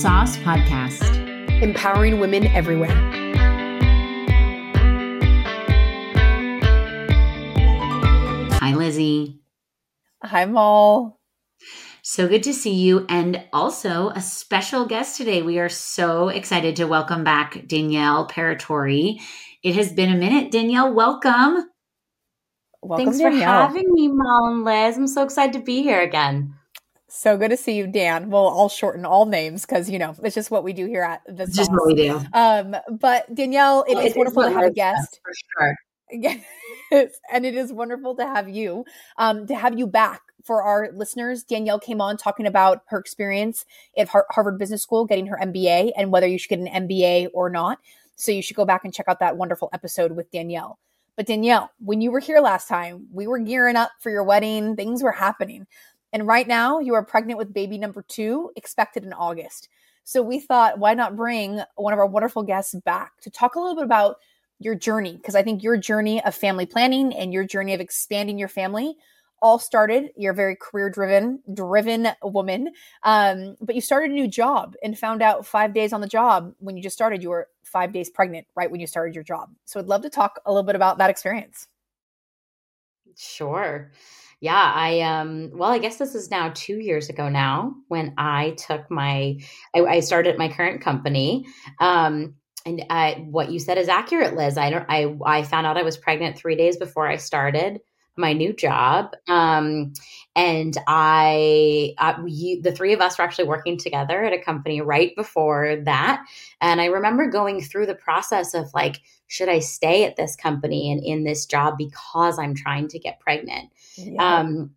Sauce Podcast, empowering women everywhere. Hi, Lizzie. Hi, Mal. So good to see you. And also a special guest today. We are so excited to welcome back Danielle Peretore. It has been a minute. Danielle, welcome. Welcome, Thanks Danielle. for having me, Mal and Liz. I'm so excited to be here again. So good to see you, Dan. Well, I'll shorten all names because you know it's just what we do here at the. Just what we do. Um, but Danielle, it Well, is it is wonderful to have a guest. For sure. And it is wonderful to have you, um, to have you back for our listeners. Danielle came on talking about her experience at Harvard Business School, getting her MBA, and whether you should get an MBA or not. So you should go back and check out that wonderful episode with Danielle. But Danielle, when you were here last time, we were gearing up for your wedding. Things were happening. And right now, you are pregnant with baby number two, expected in August. So we thought, why not bring one of our wonderful guests back to talk a little bit about your journey? Because I think your journey of family planning and your journey of expanding your family all started. You're a very career driven, driven woman. Um, but you started a new job and found out five days on the job when you just started, you were five days pregnant right when you started your job. So I'd love to talk a little bit about that experience. Sure. Yeah, I um well, I guess this is now 2 years ago now when I took my I, I started my current company. Um and I what you said is accurate, Liz. I don't I I found out I was pregnant 3 days before I started my new job. Um and I uh, the three of us were actually working together at a company right before that. And I remember going through the process of like should I stay at this company and in this job because I'm trying to get pregnant? Yeah. Um,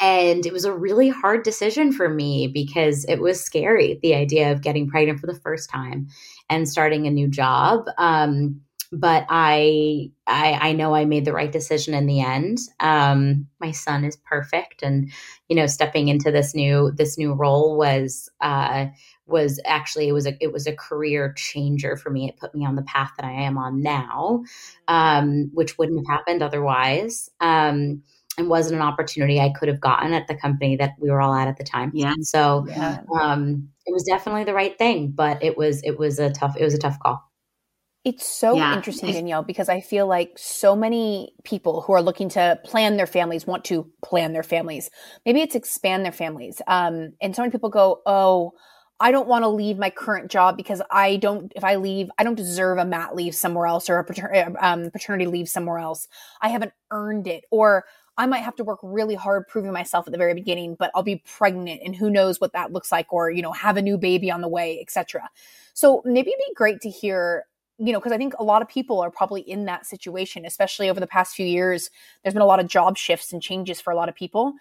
and it was a really hard decision for me because it was scary the idea of getting pregnant for the first time and starting a new job. Um, but I, I, I know I made the right decision in the end. Um, my son is perfect, and you know, stepping into this new this new role was uh, was actually it was a it was a career changer for me. It put me on the path that I am on now, um, which wouldn't have happened otherwise. Um, and wasn't an opportunity I could have gotten at the company that we were all at at the time. Yeah. So yeah. um, it was definitely the right thing, but it was it was a tough it was a tough call. It's so Yeah. interesting, Danielle, because I feel like so many people who are looking to plan their families want to plan their families. Maybe it's expand their families. Um, and so many people go, Oh, I don't want to leave my current job because I don't, if I leave, I don't deserve a mat leave somewhere else or a pater- um, paternity leave somewhere else. I haven't earned it. Or I might have to work really hard proving myself at the very beginning, but I'll be pregnant and who knows what that looks like or, you know, have a new baby on the way, etc. So maybe it'd be great to hear you know, because I think a lot of people are probably in that situation, especially over the past few years. There's been a lot of job shifts and changes for a lot of people.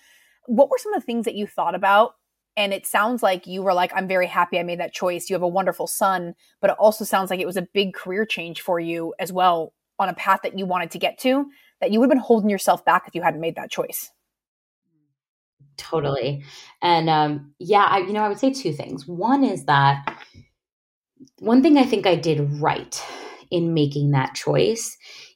What were some of the things that you thought about? And it sounds like you were like, I'm very happy I made that choice. You have a wonderful son, but it also sounds like it was a big career change for you as well on a path that you wanted to get to, that you would have been holding yourself back if you hadn't made that choice. Totally. And um, yeah, I, you know, I would say two things. One is that one thing I think I did right in making that choice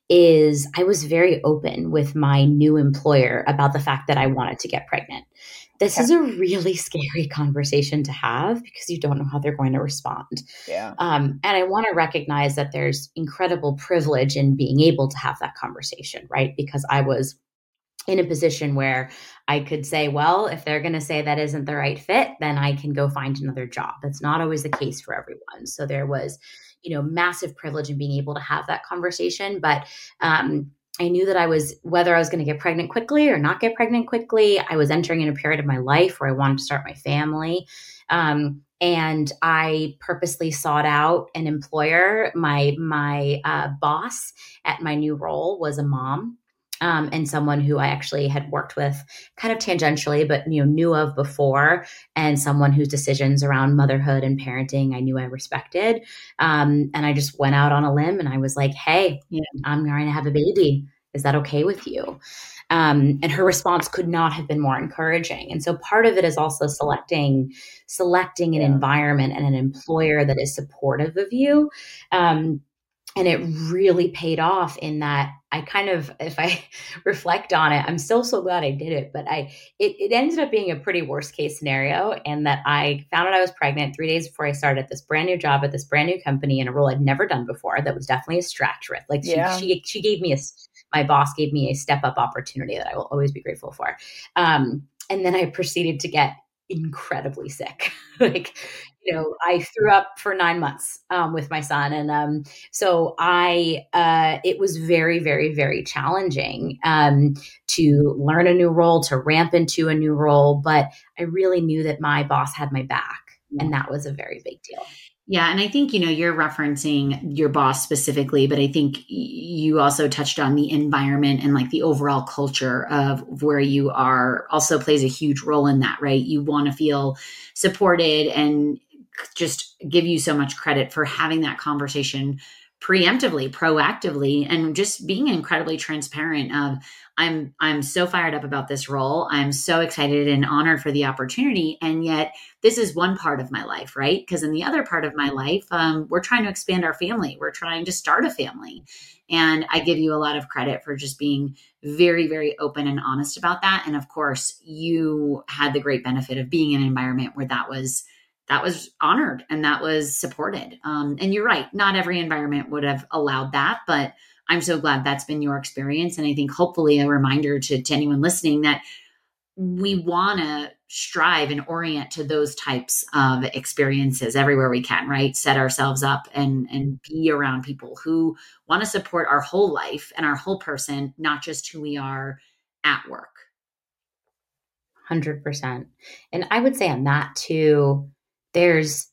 is I was very open with my new employer about the fact that I wanted to get pregnant. This is a really scary conversation to have because you don't know how they're going to respond. Yeah. Um, and I want to recognize that there's incredible privilege in being able to have that conversation, right? Because I was in a position where I could say, well, if they're going to say that isn't the right fit, then I can go find another job. That's not always the case for everyone. So there was, you know, massive privilege in being able to have that conversation. But um, I knew that I was, whether I was going to get pregnant quickly or not get pregnant quickly, I was entering in a period of my life where I wanted to start my family. Um, and I purposely sought out an employer. My my uh, boss at my new role was a mom, um, and someone who I actually had worked with kind of tangentially, but you know knew of before, and someone whose decisions around motherhood and parenting I knew I respected. Um, and I just went out on a limb and I was like, "Hey, Yeah. I'm going to have a baby. Is that okay with you?" Um, and her response could not have been more encouraging. And so part of it is also selecting selecting an Yeah. environment and an employer that is supportive of you. Um, and it really paid off in that I kind of, if I reflect on it, I'm still so glad I did it. But I, it, it ended up being a pretty worst case scenario, and that I found out I was pregnant three days before I started this brand new job at this brand new company in a role I'd never done before. That was definitely a stretch. Right? Like she, yeah. she, she gave me a, my boss gave me a step up opportunity that I will always be grateful for. Um, and then I proceeded to get incredibly sick. like you know, I threw up for nine months um, with my son, and um, so I uh, it was very, very, very challenging um, to learn a new role, to ramp into a new role. But I really knew that my boss had my back, and that was a very big deal. Yeah, and I think you know you're referencing your boss specifically, but I think you also touched on the environment and like the overall culture of where you are also plays a huge role in that, right? You want to feel supported and just give you so much credit for having that conversation preemptively proactively and just being incredibly transparent of i'm i'm so fired up about this role. I'm so excited and honored for the opportunity and yet this is one part of my life right? Because in the other part of my life um, we're trying to expand our family. We're trying to start a family. And i give you a lot of credit for just being very very open and honest about that. And of course you had the great benefit of being in an environment where that was that was honored and that was supported. Um, and you're right, not every environment would have allowed that, but I'm so glad that's been your experience. And I think hopefully a reminder to, to anyone listening that we want to strive and orient to those types of experiences everywhere we can right set ourselves up and and be around people who want to support our whole life and our whole person not just who we are at work 100% and i would say on that too there's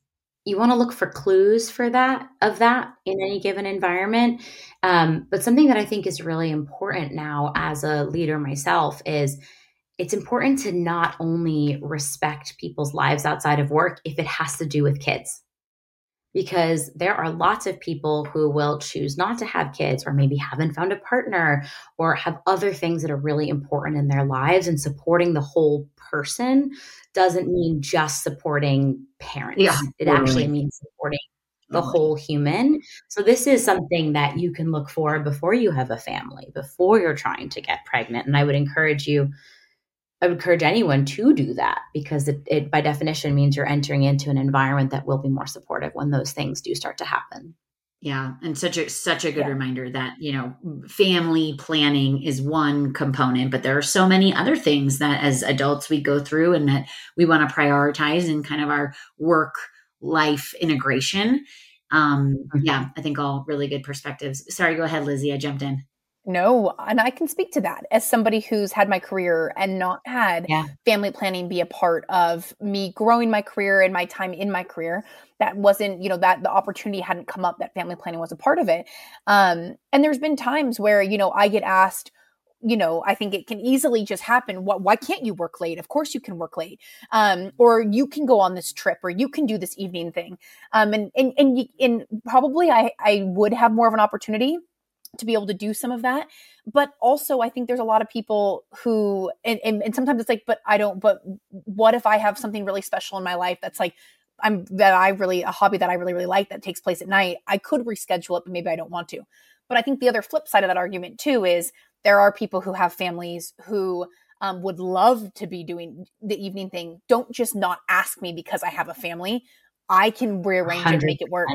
you want to look for clues for that of that in any given environment. Um, but something that i think is really important now as a leader myself is it's important to not only respect people's lives outside of work if it has to do with kids because there are lots of people who will choose not to have kids or maybe haven't found a partner or have other things that are really important in their lives and supporting the whole person doesn't mean just supporting parents. Yeah, it totally. actually means supporting the whole human. So this is something that you can look for before you have a family, before you're trying to get pregnant. And I would encourage you, I would encourage anyone to do that because it, it by definition means you're entering into an environment that will be more supportive when those things do start to happen. Yeah, and such a such a good yeah. reminder that, you know, family planning is one component, but there are so many other things that as adults we go through and that we want to prioritize in kind of our work life integration. Um mm-hmm. yeah, I think all really good perspectives. Sorry, go ahead Lizzie, I jumped in. No, and I can speak to that as somebody who's had my career and not had yeah. family planning be a part of me growing my career and my time in my career. That wasn't, you know, that the opportunity hadn't come up that family planning was a part of it. Um, and there's been times where, you know, I get asked, you know, I think it can easily just happen. Why, why can't you work late? Of course you can work late. Um, or you can go on this trip or you can do this evening thing. Um, and, and, and, and probably I, I would have more of an opportunity to be able to do some of that. But also i think there's a lot of people who and, and, and, sometimes it's like but i don't but what if i have something really special in my life that's like i'm that i really a hobby that i really really like that takes place at night i could reschedule it but maybe i don't want to. But i think the other flip side of that argument too is there are people who have families who um, would love to be doing the evening thing. Don't just not ask me because i have a family. I can rearrange 100%. it make it work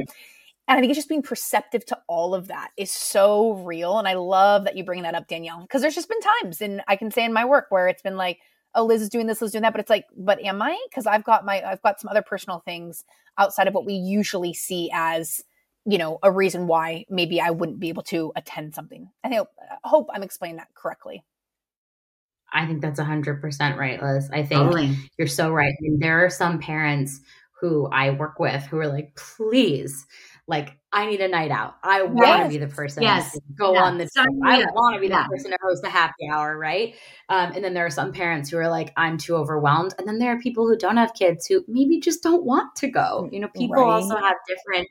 and I think it's just being perceptive to all of that is so real. And I love that you bring that up, Danielle, because there's just been times, and I can say in my work where it's been like, oh, Liz is doing this, Liz is doing that. But it's like, but am I? Because I've got my, I've got some other personal things outside of what we usually see as, you know, a reason why maybe I wouldn't be able to attend something. I hope, I hope I'm explaining that correctly. I think that's 100% right, Liz. I think totally. you're so right. I mean, there are some parents who I work with who are like, please, like I need a night out. I yes. want to be the person yes. to go yes. on the trip. I want to be the person to host a happy hour, right? Um, and then there are some parents who are like, I'm too overwhelmed. And then there are people who don't have kids who maybe just don't want to go. You know, people right. also have different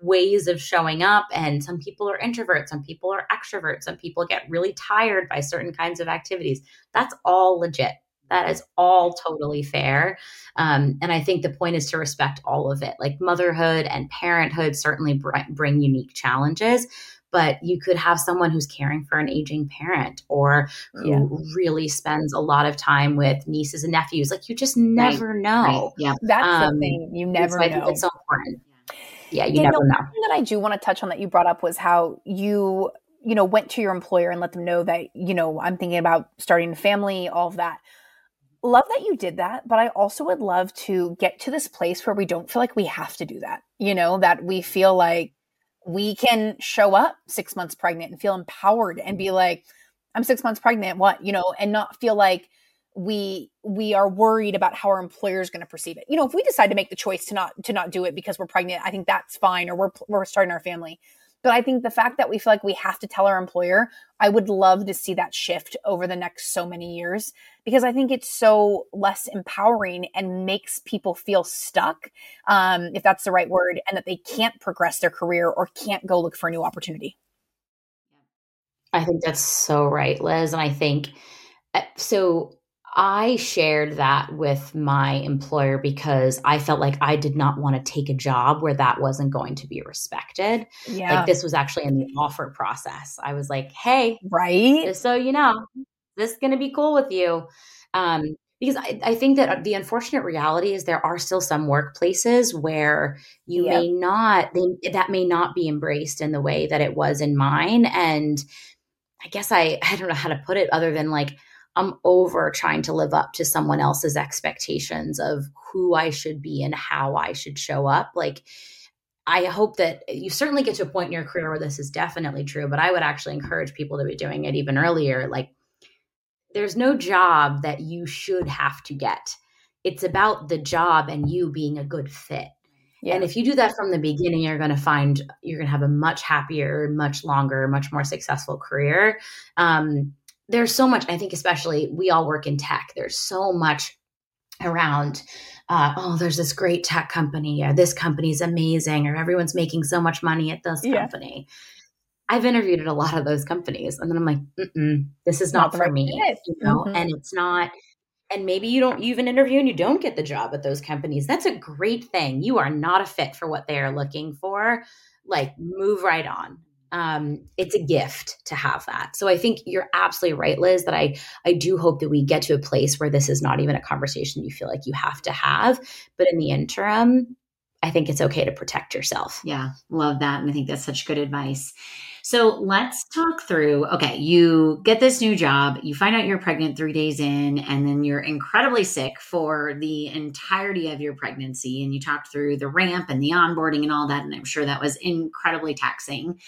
ways of showing up. And some people are introverts, some people are extroverts, some people get really tired by certain kinds of activities. That's all legit. That is all totally fair. Um, and I think the point is to respect all of it. Like motherhood and parenthood certainly br- bring unique challenges, but you could have someone who's caring for an aging parent or who yeah. really spends a lot of time with nieces and nephews. Like you just never right. know. Right. Yeah, that's um, the thing. You never so know. I think it's so important. Yeah, you Daniel, never know. Thing that I do want to touch on that you brought up was how you you know went to your employer and let them know that you know I'm thinking about starting a family, all of that love that you did that, but I also would love to get to this place where we don't feel like we have to do that. You know, that we feel like we can show up six months pregnant and feel empowered and be like, I'm six months pregnant, what, you know, and not feel like we we are worried about how our employer is going to perceive it. You know, if we decide to make the choice to not to not do it because we're pregnant, I think that's fine or we're we're starting our family. But I think the fact that we feel like we have to tell our employer, I would love to see that shift over the next so many years because I think it's so less empowering and makes people feel stuck, um, if that's the right word, and that they can't progress their career or can't go look for a new opportunity. I think that's so right, Liz. And I think uh, so I shared that with my employer because I felt like I did not want to take a job where that wasn't going to be respected. Yeah. Like this was actually in the offer process. I was like, hey, right. so you know, this is going to be cool with you. Um, because I, I, think that the unfortunate reality is there are still some workplaces where you yep. may not, they, that may not be embraced in the way that it was in mine. And I guess I, I don't know how to put it other than like, I'm over trying to live up to someone else's expectations of who I should be and how I should show up. Like, I hope that you certainly get to a point in your career where this is definitely true, but I would actually encourage people to be doing it even earlier. Like, there's no job that you should have to get. It's about the job and you being a good fit. Yeah. And if you do that from the beginning, you're going to find you're going to have a much happier, much longer, much more successful career. Um, there's so much, I think, especially we all work in tech, there's so much around uh, oh there's this great tech company or this is amazing or everyone's making so much money at this yeah. company. I've interviewed at a lot of those companies and then i'm like this is not, not for me you know mm-hmm. and it's not and maybe you don't even interview and you don't get the job at those companies. That's a great thing. You are not a fit for what they are looking for. Like move right on um, it's a gift to have that. So I think you're absolutely right, Liz, that I I do hope that we get to a place where this is not even a conversation you feel like you have to have. But in the interim, I think it's okay to protect yourself. Yeah, love that. And I think that's such good advice. So let's talk through okay, you get this new job, you find out you're pregnant three days in, and then you're incredibly sick for the entirety of your pregnancy. And you talked through the ramp and the onboarding and all that. And I'm sure that was incredibly taxing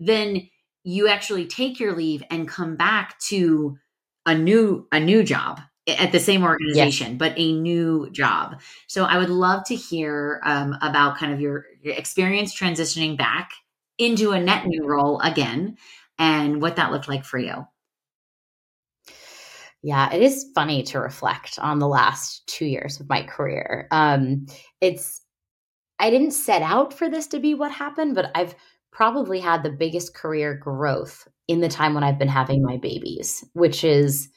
then you actually take your leave and come back to a new a new job at the same organization, yes. but a new job. So I would love to hear um, about kind of your, your experience transitioning back into a net new role again and what that looked like for you. Yeah, it is funny to reflect on the last two years of my career. Um, it's I didn't set out for this to be what happened, but I've probably had the biggest career growth in the time when I've been having my babies, which is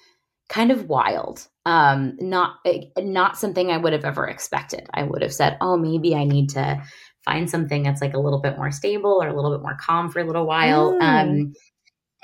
kind of wild. Um, not eh, not something I would have ever expected. I would have said, "Oh, maybe I need to find something that's like a little bit more stable or a little bit more calm for a little while." Mm. Um,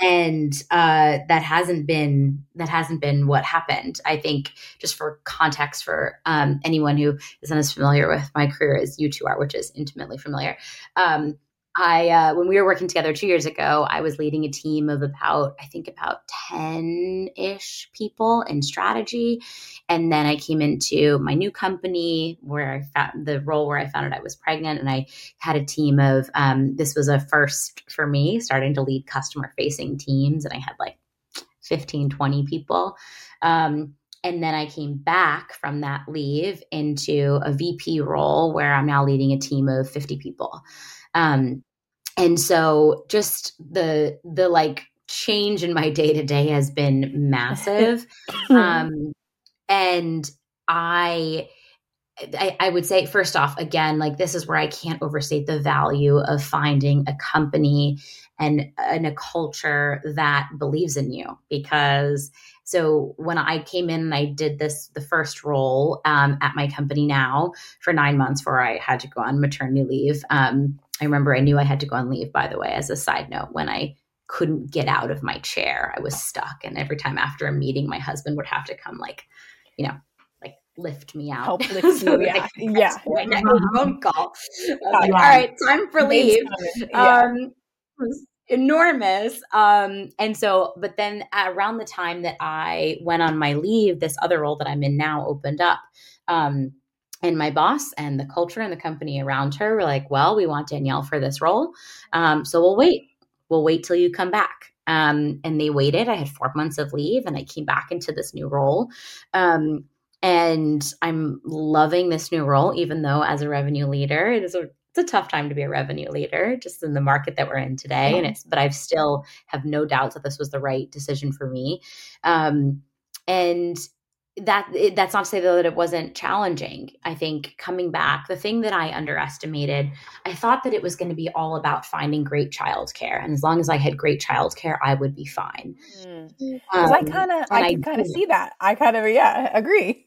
and uh, that hasn't been that hasn't been what happened. I think just for context for um, anyone who isn't as familiar with my career as you two are, which is intimately familiar. Um, I uh, when we were working together two years ago, I was leading a team of about I think about ten ish people in strategy, and then I came into my new company where I found the role where I found out I was pregnant, and I had a team of um, this was a first for me starting to lead customer facing teams, and I had like 15, 20 people. Um, and then I came back from that leave into a VP role where I'm now leading a team of 50 people. Um, and so just the the like change in my day to day has been massive. um, and I, I, I would say first off, again, like this is where I can't overstate the value of finding a company and, and a culture that believes in you because so when I came in and I did this, the first role um, at my company now for nine months, where I had to go on maternity leave. Um, I remember I knew I had to go on leave, by the way, as a side note, when I couldn't get out of my chair. I was stuck. And every time after a meeting, my husband would have to come, like, you know, like lift me out. Help lift so you, yeah. yeah. My next phone call. like, all right, time for leave. Yeah. Um, enormous. Um, and so, but then around the time that I went on my leave, this other role that I'm in now opened up. Um, and my boss and the culture and the company around her were like, well, we want Danielle for this role. Um, so we'll wait. We'll wait till you come back. Um, and they waited. I had four months of leave and I came back into this new role. Um, and I'm loving this new role, even though as a revenue leader, it is a it's a tough time to be a revenue leader just in the market that we're in today and it's but i've still have no doubts that this was the right decision for me um, and that that's not to say though that it wasn't challenging i think coming back the thing that i underestimated i thought that it was going to be all about finding great childcare and as long as i had great childcare i would be fine because mm. um, i kind of i can kind of see that i kind of yeah agree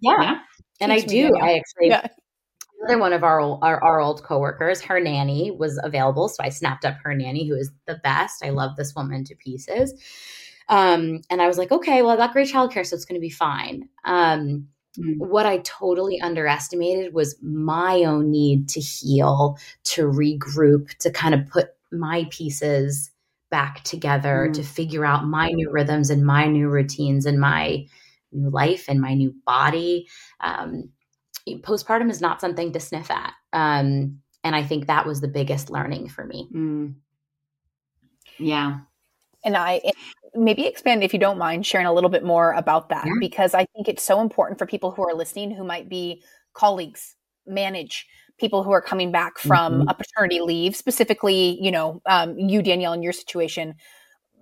yeah, yeah. and i do i actually yeah another one of our, our our old coworkers, her nanny was available, so I snapped up her nanny, who is the best. I love this woman to pieces. Um, and I was like, okay, well, I got great childcare, so it's going to be fine. Um, mm. What I totally underestimated was my own need to heal, to regroup, to kind of put my pieces back together, mm. to figure out my new rhythms and my new routines and my new life and my new body. Um, postpartum is not something to sniff at. Um, and I think that was the biggest learning for me. Mm. Yeah. And I maybe expand if you don't mind sharing a little bit more about that yeah. because I think it's so important for people who are listening who might be colleagues, manage people who are coming back from mm-hmm. a paternity leave, specifically, you know, um, you Danielle in your situation.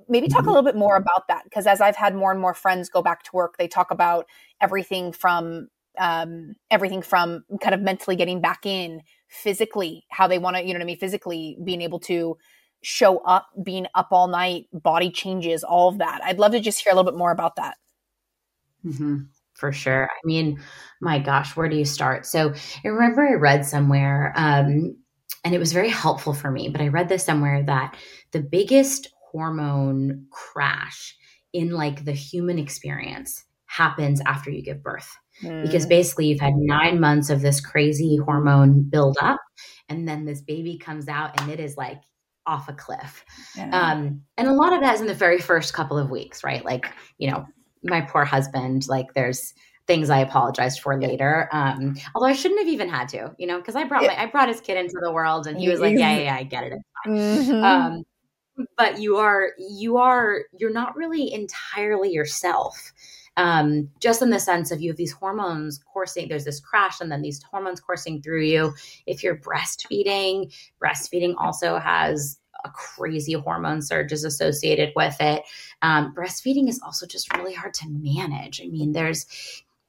Maybe talk mm-hmm. a little bit more about that because as I've had more and more friends go back to work, they talk about everything from um, everything from kind of mentally getting back in physically how they want to you know what i mean physically being able to show up being up all night body changes all of that. I'd love to just hear a little bit more about that. Mm-hmm. for sure. I mean my gosh where do you start? So i remember i read somewhere um, and it was very helpful for me but i read this somewhere that the biggest hormone crash in like the human experience happens after you give birth. Mm. because basically you've had nine months of this crazy hormone buildup, and then this baby comes out and it is like off a cliff yeah. um, and a lot of that is in the very first couple of weeks right like you know my poor husband like there's things I apologized for later. Um, although I shouldn't have even had to, you know, because I brought my, I brought his kid into the world, and he was like, "Yeah, yeah, yeah I get it." Mm-hmm. Um, but you are, you are, you're not really entirely yourself um, just in the sense of you have these hormones coursing, there's this crash, and then these hormones coursing through you. If you're breastfeeding, breastfeeding also has a crazy hormone surges associated with it. Um, breastfeeding is also just really hard to manage. I mean, there's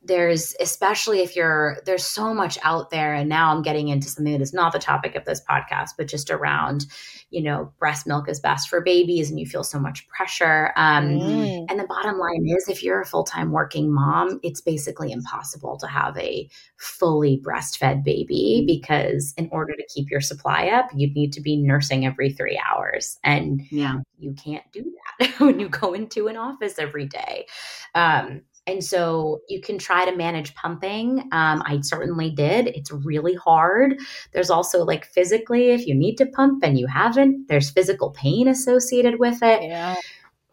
there's especially if you're there's so much out there and now i'm getting into something that is not the topic of this podcast but just around you know breast milk is best for babies and you feel so much pressure. Um, mm. and the bottom line is if you're a full-time working mom it's basically impossible to have a fully breastfed baby because in order to keep your supply up you'd need to be nursing every three hours. And yeah. you can't do that when you go into an office every day. Um, and so you can try to manage pumping. Um, I certainly did. It's really hard. There's also like physically, if you need to pump and you haven't, there's physical pain associated with it. Yeah.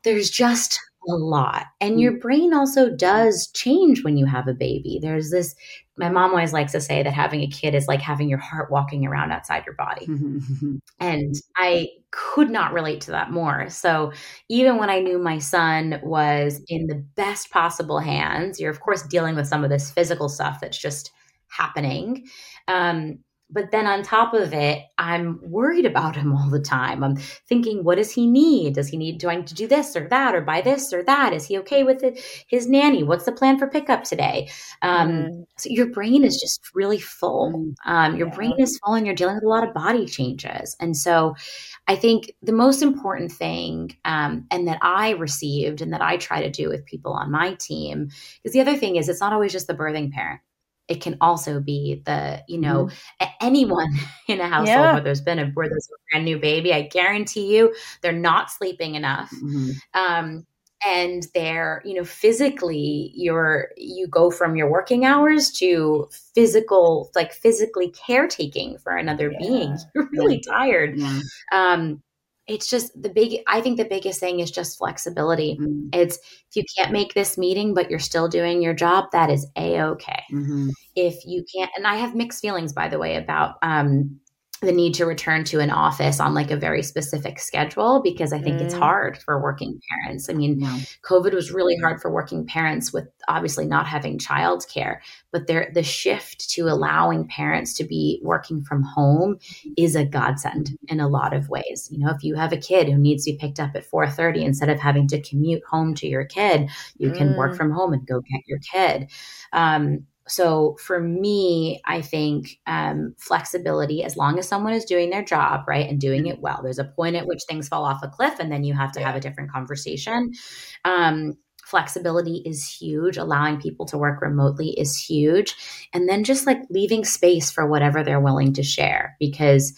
There's just a lot. And your mm. brain also does change when you have a baby. There's this, my mom always likes to say that having a kid is like having your heart walking around outside your body. and I could not relate to that more. So even when I knew my son was in the best possible hands, you're of course dealing with some of this physical stuff that's just happening. Um, but then on top of it, I'm worried about him all the time. I'm thinking, what does he need? Does he need do I need to do this or that or buy this or that? Is he okay with it? His nanny? What's the plan for pickup today? Um, mm. So your brain is just really full. Mm. Um, your yeah. brain is full, and you're dealing with a lot of body changes. And so, I think the most important thing, um, and that I received, and that I try to do with people on my team, is the other thing is it's not always just the birthing parent it can also be the you know mm-hmm. anyone in a household yeah. where there's been a where there's a brand new baby i guarantee you they're not sleeping enough mm-hmm. um, and they're you know physically you're you go from your working hours to physical like physically caretaking for another yeah. being you're really yeah. tired um it's just the big i think the biggest thing is just flexibility mm-hmm. it's if you can't make this meeting but you're still doing your job that is a-okay mm-hmm. if you can't and i have mixed feelings by the way about um the need to return to an office on like a very specific schedule because I think mm. it's hard for working parents. I mean, yeah. COVID was really hard for working parents with obviously not having childcare, but there the shift to allowing parents to be working from home is a godsend in a lot of ways. You know, if you have a kid who needs to be picked up at 4:30 instead of having to commute home to your kid, you mm. can work mm. from home and go get your kid. Um, so for me, I think um, flexibility, as long as someone is doing their job right and doing it well, there's a point at which things fall off a cliff, and then you have to yeah. have a different conversation. Um, flexibility is huge. Allowing people to work remotely is huge, and then just like leaving space for whatever they're willing to share, because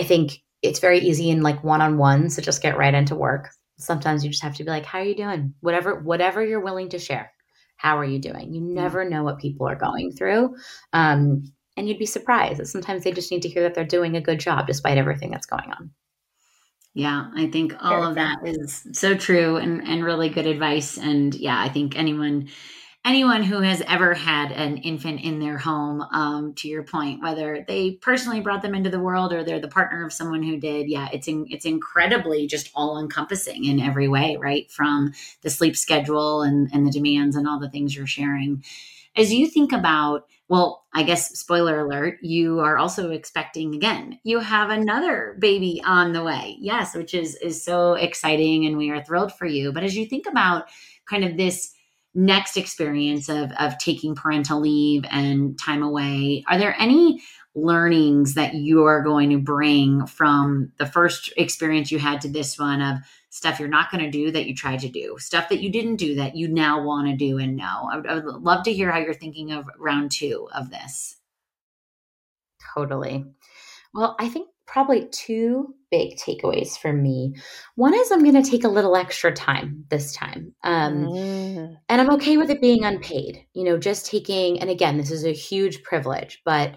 I think it's very easy in like one-on-ones to just get right into work. Sometimes you just have to be like, "How are you doing?" Whatever, whatever you're willing to share how are you doing? You mm. never know what people are going through. Um, and you'd be surprised that sometimes they just need to hear that they're doing a good job despite everything that's going on. Yeah, I think all of that is so true and, and really good advice. And yeah, I think anyone anyone who has ever had an infant in their home, um, to your point, whether they personally brought them into the world or they're the partner of someone who did, yeah, it's in, it's incredibly just all encompassing in every way, right? From the sleep schedule and and the demands and all the things you're sharing. As you think about, well, I guess spoiler alert, you are also expecting again. You have another baby on the way. Yes, which is is so exciting and we are thrilled for you. But as you think about kind of this next experience of of taking parental leave and time away. Are there any learnings that you're going to bring from the first experience you had to this one of stuff you're not going to do that you tried to do stuff that you didn't do that you now want to do and know? I would, I would love to hear how you're thinking of round two of this. Totally. Well i think probably two big takeaways for me. One is I'm going to take a little extra time this time. Um, mm. And I'm okay with it being unpaid, you know, just taking, and again, this is a huge privilege, but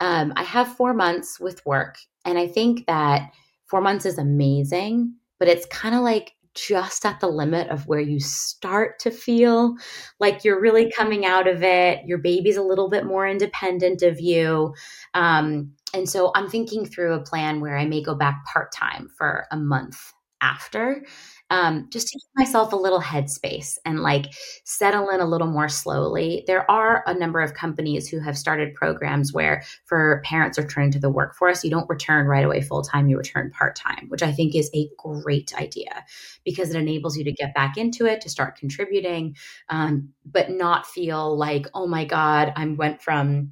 um, I have four months with work. And I think that four months is amazing, but it's kind of like just at the limit of where you start to feel like you're really coming out of it. Your baby's a little bit more independent of you. Um, and so I'm thinking through a plan where I may go back part time for a month after, um, just to give myself a little headspace and like settle in a little more slowly. There are a number of companies who have started programs where for parents returning to the workforce, you don't return right away full time, you return part time, which I think is a great idea because it enables you to get back into it, to start contributing, um, but not feel like, oh my God, I went from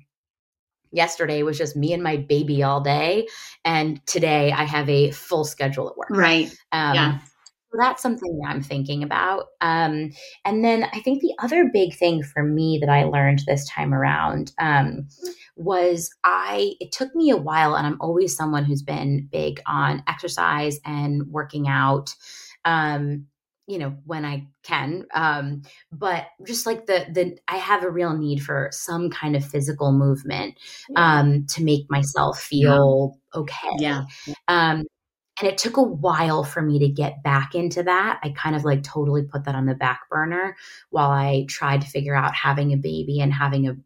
yesterday was just me and my baby all day and today i have a full schedule at work. Right. Um, yeah. so that's something that i'm thinking about. Um, and then i think the other big thing for me that i learned this time around um, was i it took me a while and i'm always someone who's been big on exercise and working out. Um, you know when i can um but just like the the i have a real need for some kind of physical movement um to make myself feel yeah. okay yeah. um and it took a while for me to get back into that. I kind of like totally put that on the back burner while i tried to figure out having a baby and having a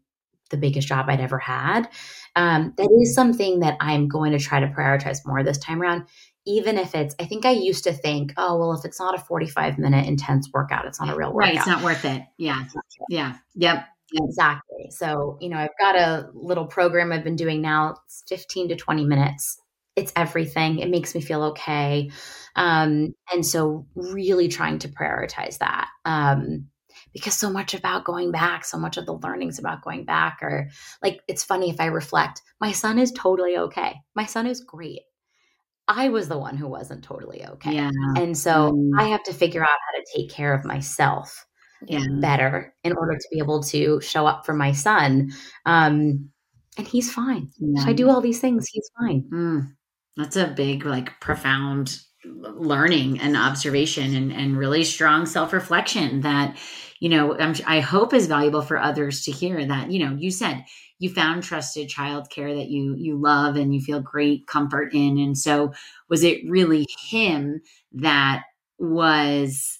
the biggest job i'd ever had um, that is something that i'm going to try to prioritize more this time around even if it's i think i used to think oh well if it's not a 45 minute intense workout it's not a real workout right it's not worth it yeah yeah yep exactly So, you know, I've got a little program I've been doing now. It's 15 to 20 minutes. It's everything. It makes me feel okay. Um, and so, really trying to prioritize that. Um, because so much about going back, so much of the learnings about going back are like, it's funny if I reflect, my son is totally okay. My son is great. I was the one who wasn't totally okay. Yeah. And so mm. I have to figure out how to take care of myself yeah. better in order to be able to show up for my son. Um, and he's fine. Yeah. I do all these things, he's fine. Mm. That's a big, like, profound learning and observation and, and really strong self-reflection that you know I'm, i hope is valuable for others to hear that you know you said you found trusted childcare that you you love and you feel great comfort in and so was it really him that was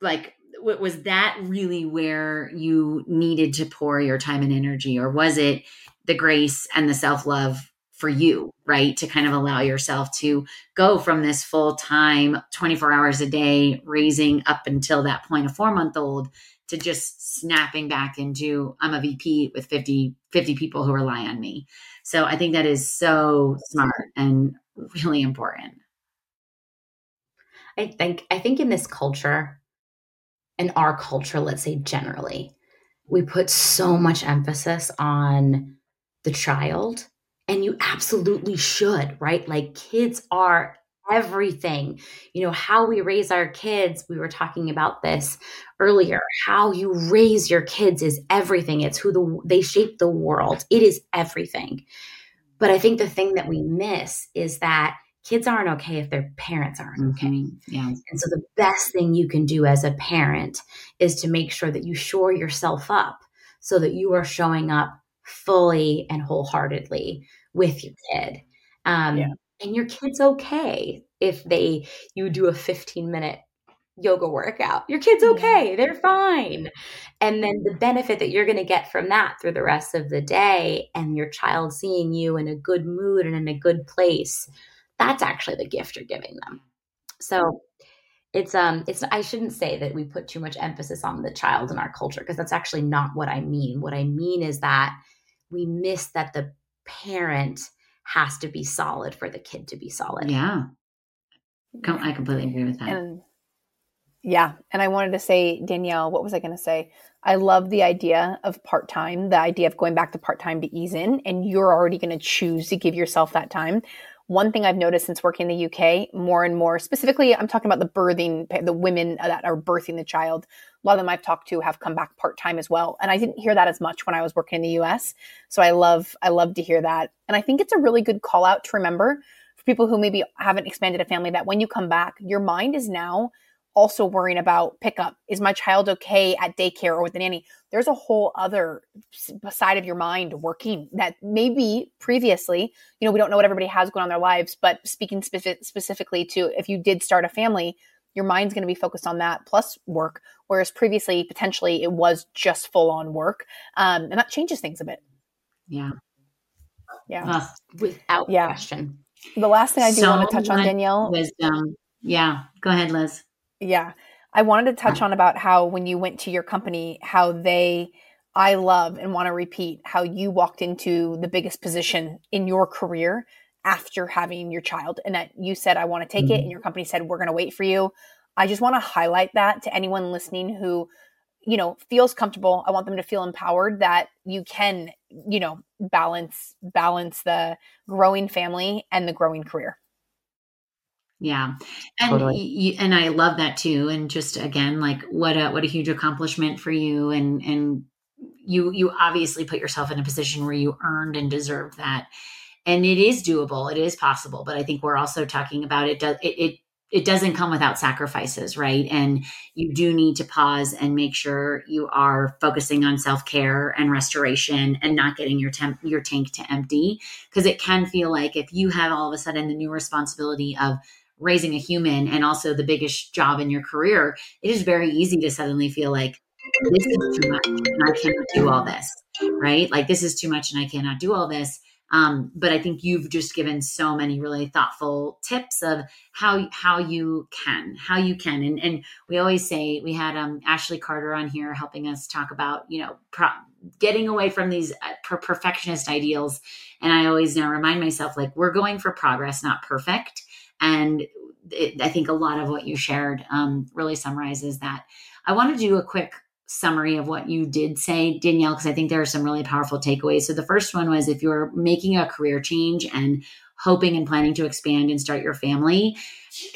like was that really where you needed to pour your time and energy or was it the grace and the self-love for you, right? To kind of allow yourself to go from this full time, 24 hours a day, raising up until that point, a four month old, to just snapping back into I'm a VP with 50, 50 people who rely on me. So I think that is so smart and really important. I think I think in this culture, in our culture, let's say generally, we put so much emphasis on the child and you absolutely should, right? Like kids are everything. You know, how we raise our kids, we were talking about this earlier. How you raise your kids is everything. It's who the they shape the world. It is everything. But I think the thing that we miss is that kids aren't okay if their parents aren't okay. Mm-hmm. Yeah. And so the best thing you can do as a parent is to make sure that you shore yourself up so that you are showing up fully and wholeheartedly with your kid. Um, yeah. And your kid's okay if they you do a 15 minute yoga workout. Your kid's okay. They're fine. And then the benefit that you're going to get from that through the rest of the day and your child seeing you in a good mood and in a good place, that's actually the gift you're giving them. So it's um it's I shouldn't say that we put too much emphasis on the child in our culture because that's actually not what I mean. What I mean is that we miss that the parent has to be solid for the kid to be solid. Yeah. I completely agree with that. And yeah. And I wanted to say, Danielle, what was I going to say? I love the idea of part time, the idea of going back to part time to ease in, and you're already going to choose to give yourself that time one thing I've noticed since working in the UK more and more, specifically, I'm talking about the birthing, the women that are birthing the child. A lot of them I've talked to have come back part time as well, and I didn't hear that as much when I was working in the US. So I love, I love to hear that, and I think it's a really good call out to remember for people who maybe haven't expanded a family that when you come back, your mind is now also worrying about pickup. Is my child okay at daycare or with the nanny? There's a whole other side of your mind working that maybe previously, you know, we don't know what everybody has going on their lives, but speaking specific, specifically to if you did start a family, your mind's going to be focused on that plus work. Whereas previously, potentially, it was just full on work. Um, and that changes things a bit. Yeah. Yeah. Uh, without yeah. question. The last thing I do so want to touch on, Danielle. Wisdom. Yeah. Go ahead, Liz. Yeah. I wanted to touch on about how when you went to your company, how they, I love and want to repeat how you walked into the biggest position in your career after having your child and that you said, I want to take mm-hmm. it. And your company said, we're going to wait for you. I just want to highlight that to anyone listening who, you know, feels comfortable. I want them to feel empowered that you can, you know, balance, balance the growing family and the growing career. Yeah. And totally. and I love that too and just again like what a what a huge accomplishment for you and and you you obviously put yourself in a position where you earned and deserved that. And it is doable, it is possible, but I think we're also talking about it does it, it it doesn't come without sacrifices, right? And you do need to pause and make sure you are focusing on self-care and restoration and not getting your temp your tank to empty because it can feel like if you have all of a sudden the new responsibility of raising a human and also the biggest job in your career, it is very easy to suddenly feel like this is too much and I cannot do all this, right? Like this is too much and I cannot do all this. Um, but I think you've just given so many really thoughtful tips of how how you can, how you can, and and we always say we had um, Ashley Carter on here helping us talk about you know pro- getting away from these uh, per- perfectionist ideals, and I always now remind myself like we're going for progress, not perfect, and it, I think a lot of what you shared um, really summarizes that. I want to do a quick summary of what you did say, Danielle, because I think there are some really powerful takeaways. So the first one was if you're making a career change and hoping and planning to expand and start your family,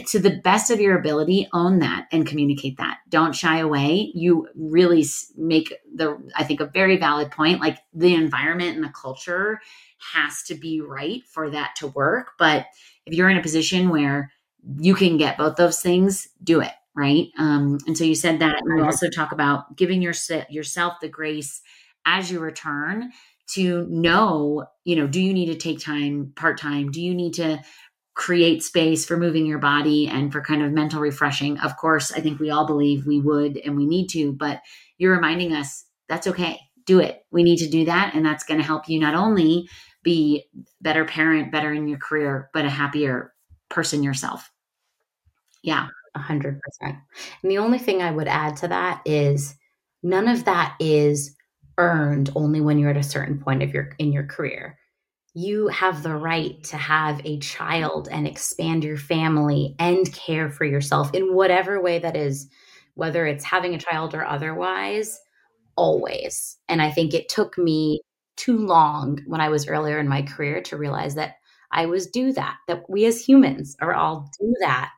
to the best of your ability, own that and communicate that. Don't shy away. You really make the, I think, a very valid point. Like the environment and the culture has to be right for that to work. But if you're in a position where you can get both those things, do it right? Um, and so you said that, and you also talk about giving your, yourself the grace as you return to know, you know, do you need to take time part time? Do you need to create space for moving your body and for kind of mental refreshing? Of course, I think we all believe we would and we need to, but you're reminding us that's okay. Do it. We need to do that. And that's going to help you not only be better parent, better in your career, but a happier person yourself. Yeah. 100%. And the only thing I would add to that is none of that is earned only when you're at a certain point of your in your career. You have the right to have a child and expand your family and care for yourself in whatever way that is, whether it's having a child or otherwise, always. And I think it took me too long when I was earlier in my career to realize that I was do that, that we as humans are all do that.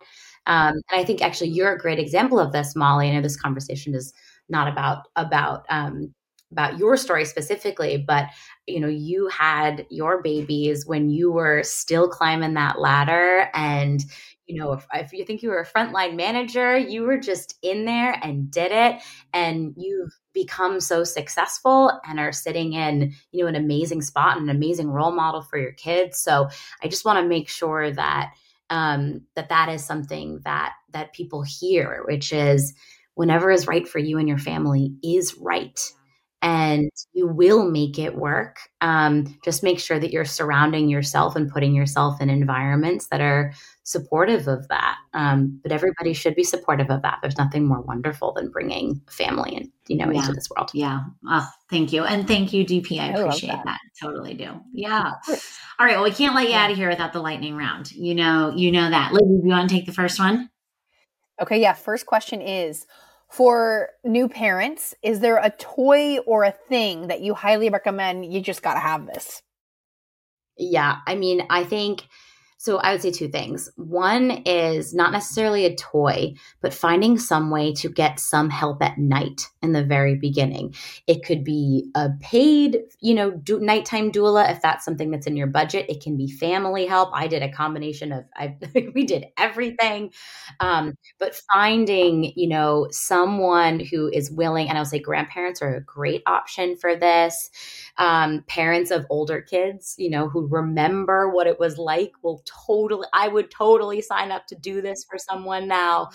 Um, and I think actually you're a great example of this, Molly. I know this conversation is not about about um, about your story specifically, but you know, you had your babies when you were still climbing that ladder, and you know, if, if you think you were a frontline manager, you were just in there and did it, and you've become so successful and are sitting in you know an amazing spot and an amazing role model for your kids. So I just want to make sure that um, that that is something that that people hear, which is whenever is right for you and your family is right and you will make it work. Um, just make sure that you're surrounding yourself and putting yourself in environments that are supportive of that. Um, but everybody should be supportive of that. There's nothing more wonderful than bringing family and you know yeah. into this world. Yeah. Oh, thank you, and thank you, DP. I, I appreciate that. that. Totally do. Yeah. All right. Well, we can't let you out of here without the lightning round. You know, you know that. Libby, do you want to take the first one? Okay. Yeah. First question is for new parents, is there a toy or a thing that you highly recommend? You just got to have this. Yeah. I mean, I think so I would say two things. One is not necessarily a toy, but finding some way to get some help at night in the very beginning. It could be a paid, you know, do, nighttime doula if that's something that's in your budget. It can be family help. I did a combination of I we did everything. Um, but finding, you know, someone who is willing, and I would say grandparents are a great option for this. Um, parents of older kids, you know, who remember what it was like will totally i would totally sign up to do this for someone now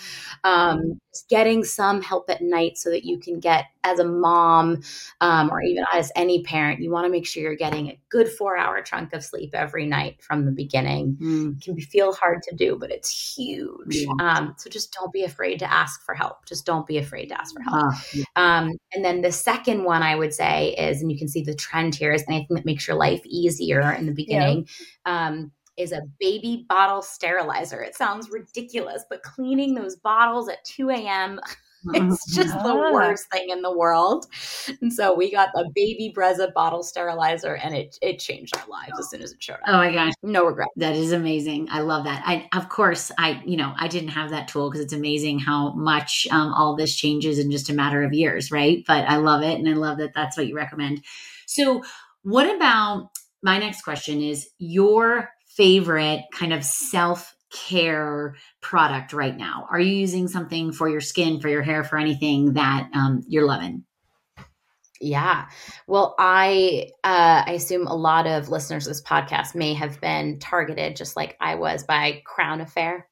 um, getting some help at night so that you can get as a mom um, or even as any parent you want to make sure you're getting a good four hour chunk of sleep every night from the beginning mm. it can be, feel hard to do but it's huge yeah. um, so just don't be afraid to ask for help just don't be afraid to ask for help uh, yeah. um, and then the second one i would say is and you can see the trend here is anything that makes your life easier in the beginning yeah. um, is a baby bottle sterilizer. It sounds ridiculous, but cleaning those bottles at 2 a.m. It's just the worst thing in the world. And so we got the baby Brezza bottle sterilizer and it it changed our lives as soon as it showed up. Oh my gosh. No regret. That is amazing. I love that. I of course I, you know, I didn't have that tool because it's amazing how much um, all this changes in just a matter of years, right? But I love it and I love that that's what you recommend. So, what about my next question is your favorite kind of self care product right now? Are you using something for your skin, for your hair, for anything that um, you're loving? Yeah. Well, I uh, I assume a lot of listeners of this podcast may have been targeted, just like I was, by Crown Affair,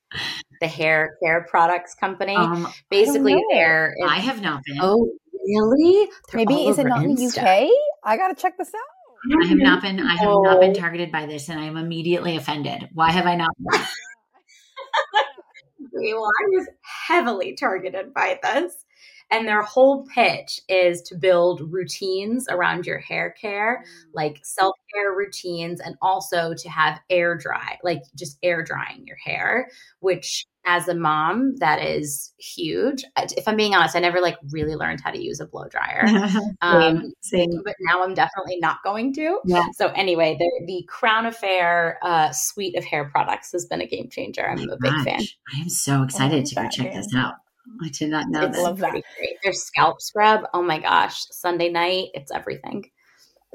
the hair care products company. Um, Basically, there. I have not been. Oh, really? They're Maybe is it not in the UK? I got to check this out. I have not been. I have not been targeted by this, and I am immediately offended. Why have I not? well, I was heavily targeted by this. And their whole pitch is to build routines around your hair care, mm. like self care routines, and also to have air dry, like just air drying your hair, which as a mom, that is huge. If I'm being honest, I never like really learned how to use a blow dryer. um, same, But now I'm definitely not going to. Yeah. So anyway, the, the Crown Affair uh, suite of hair products has been a game changer. I'm oh a big gosh. fan. I am so excited to go check game. this out. I did not know it's Love that. Great. Their scalp scrub. Oh my gosh. Sunday night. It's everything.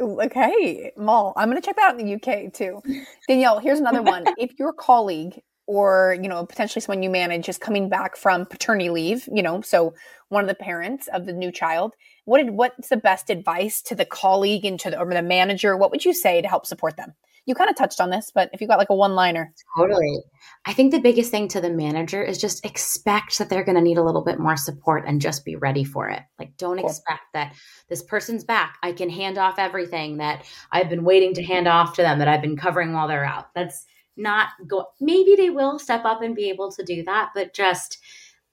Okay, Mal, I'm going to check that out in the UK too. Danielle, here's another one. if your colleague or you know potentially someone you manage is coming back from paternity leave you know so one of the parents of the new child. What did, what's the best advice to the colleague and to the, or the manager? What would you say to help support them? You kind of touched on this but if you got like a one liner totally. I think the biggest thing to the manager is just expect that they're going to need a little bit more support and just be ready for it. Like don't cool. expect that this person's back. I can hand off everything that i've been waiting to hand off to them that i've been covering while they're out. That's not go maybe they will step up and be able to do that but just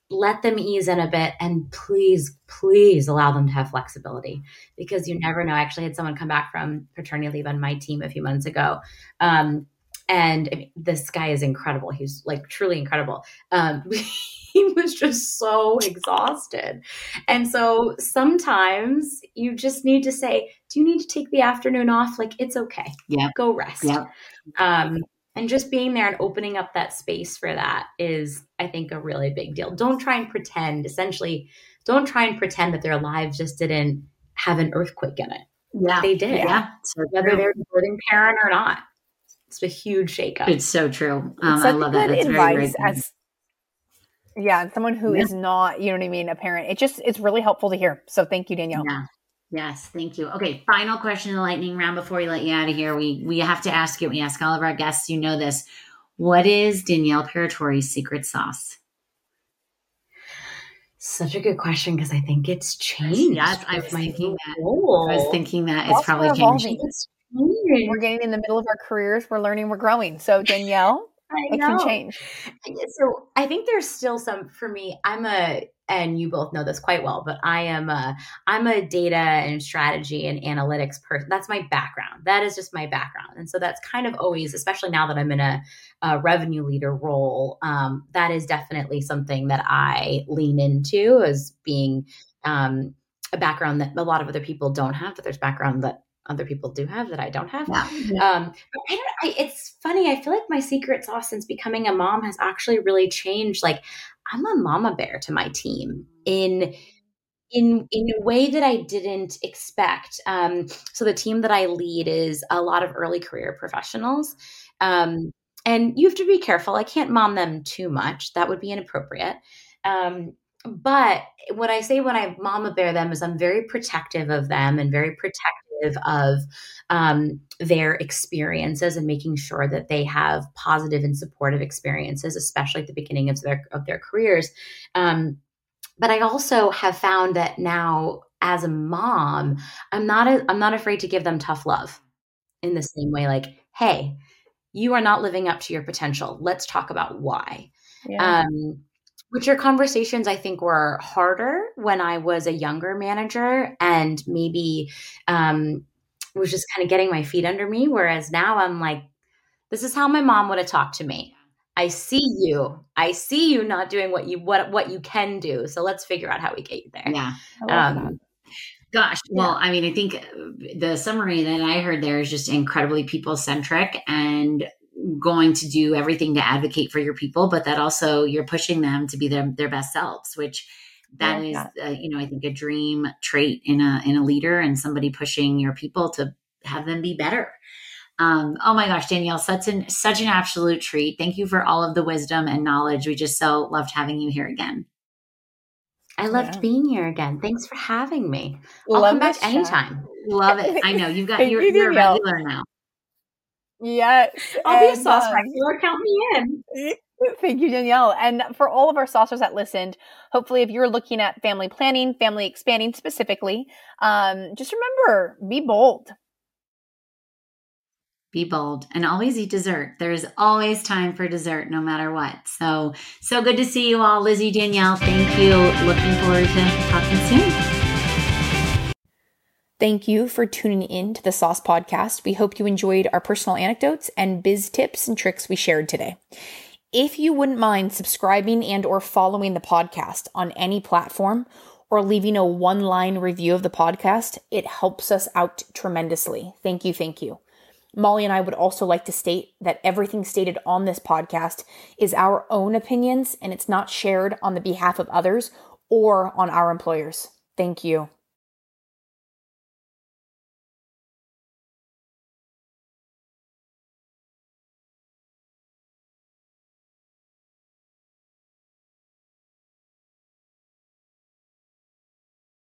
let them ease in a bit and please please allow them to have flexibility. Because you never know. I actually had someone come back from paternity leave on my team a few months ago um, and I mean, this guy is incredible. He's like truly incredible. Um, he was just so exhausted. And so sometimes you just need to say do you need to take the afternoon off? Like it's okay. Yeah go rest. Yeah um, and just being there and opening up that space for that is i think a really big deal. Don't try and pretend essentially don't try and pretend that their lives just didn't have an earthquake in it. Yeah. They did yeah. so whether they're a living parent or not it's a huge shakeup. It's so true. Um, i love that. That's advice as yeah someone who yeah. is not you know what i mean a parent. It just it's really helpful to hear. So thank you danielle. Yeah Yes, thank you. Okay, final question in the lightning round before we let you out of here. We we have to ask it. We ask all of our guests. You know this. What is Danielle Peretore's secret sauce? Such a good question because I think it's changed. Yes, I was thinking that. I was thinking that it's probably changed. We're getting in the middle of our careers. We're learning. We're growing. So Danielle, it can change. So I think there's still some for me. I'm a and you both know this quite well, but I am a I'm a data and strategy and analytics person. That's my background. That is just my background, and so that's kind of always, especially now that I'm in a, a revenue leader role, um, that is definitely something that I lean into as being um, a background that a lot of other people don't have. That there's background that other people do have that I don't have. Yeah. Um, but I don't, I, it's funny. I feel like my secret sauce since becoming a mom has actually really changed. Like I'm a mama bear to my team in in in a way that I didn't expect. Um, so the team that I lead is a lot of early career professionals. Um, and you have to be careful. I can't mom them too much. That would be inappropriate. Um, but what I say when I mama bear them is I'm very protective of them and very protective of um, their experiences and making sure that they have positive and supportive experiences, especially at the beginning of their of their careers. Um, but I also have found that now as a mom, I'm not a, I'm not afraid to give them tough love in the same way. Like, hey, you are not living up to your potential. Let's talk about why. Yeah. Um, which are conversations I think were harder when I was a younger manager and maybe um, was just kind of getting my feet under me. Whereas now I'm like, this is how my mom would have talked to me. I see you. I see you not doing what you what what you can do. So let's figure out how we get you there. Yeah. Um, Gosh, well, yeah. I mean, I think the summary that I heard there is just incredibly people centric and going to do everything to advocate for your people, but that also you're pushing them to be their their best selves, which that yeah, is, uh, you know, I think a dream trait in a in a leader and somebody pushing your people to have them be better. Um, oh my gosh, Danielle, such an such an absolute treat. Thank you for all of the wisdom and knowledge. We just so loved having you here again. I loved yeah. being here again. Thanks for having me. I'll Love come back anytime. Love it. I know you've got you're, you're a regular now. Yes. I'll and, be a sauce um, regular. Count me in. Thank you, Danielle. And for all of our saucers that listened, hopefully, if you're looking at family planning, family expanding specifically, um, just remember be bold. be bold, and always eat dessert. There's always time for dessert, no matter what. So, so good to see you all. Lizzie, Danielle, thank you. Looking forward to talking soon. Thank you for tuning in to the Sauce Podcast. We hope you enjoyed our personal anecdotes and biz tips and tricks we shared today. If you wouldn't mind subscribing and or following the podcast on any platform or leaving a one-line review of the podcast, it helps us out tremendously. Thank you, thank you. Molly and I would also like to state that everything stated on this podcast is our own opinions and it's not shared on the behalf of others or on our employers. Thank you.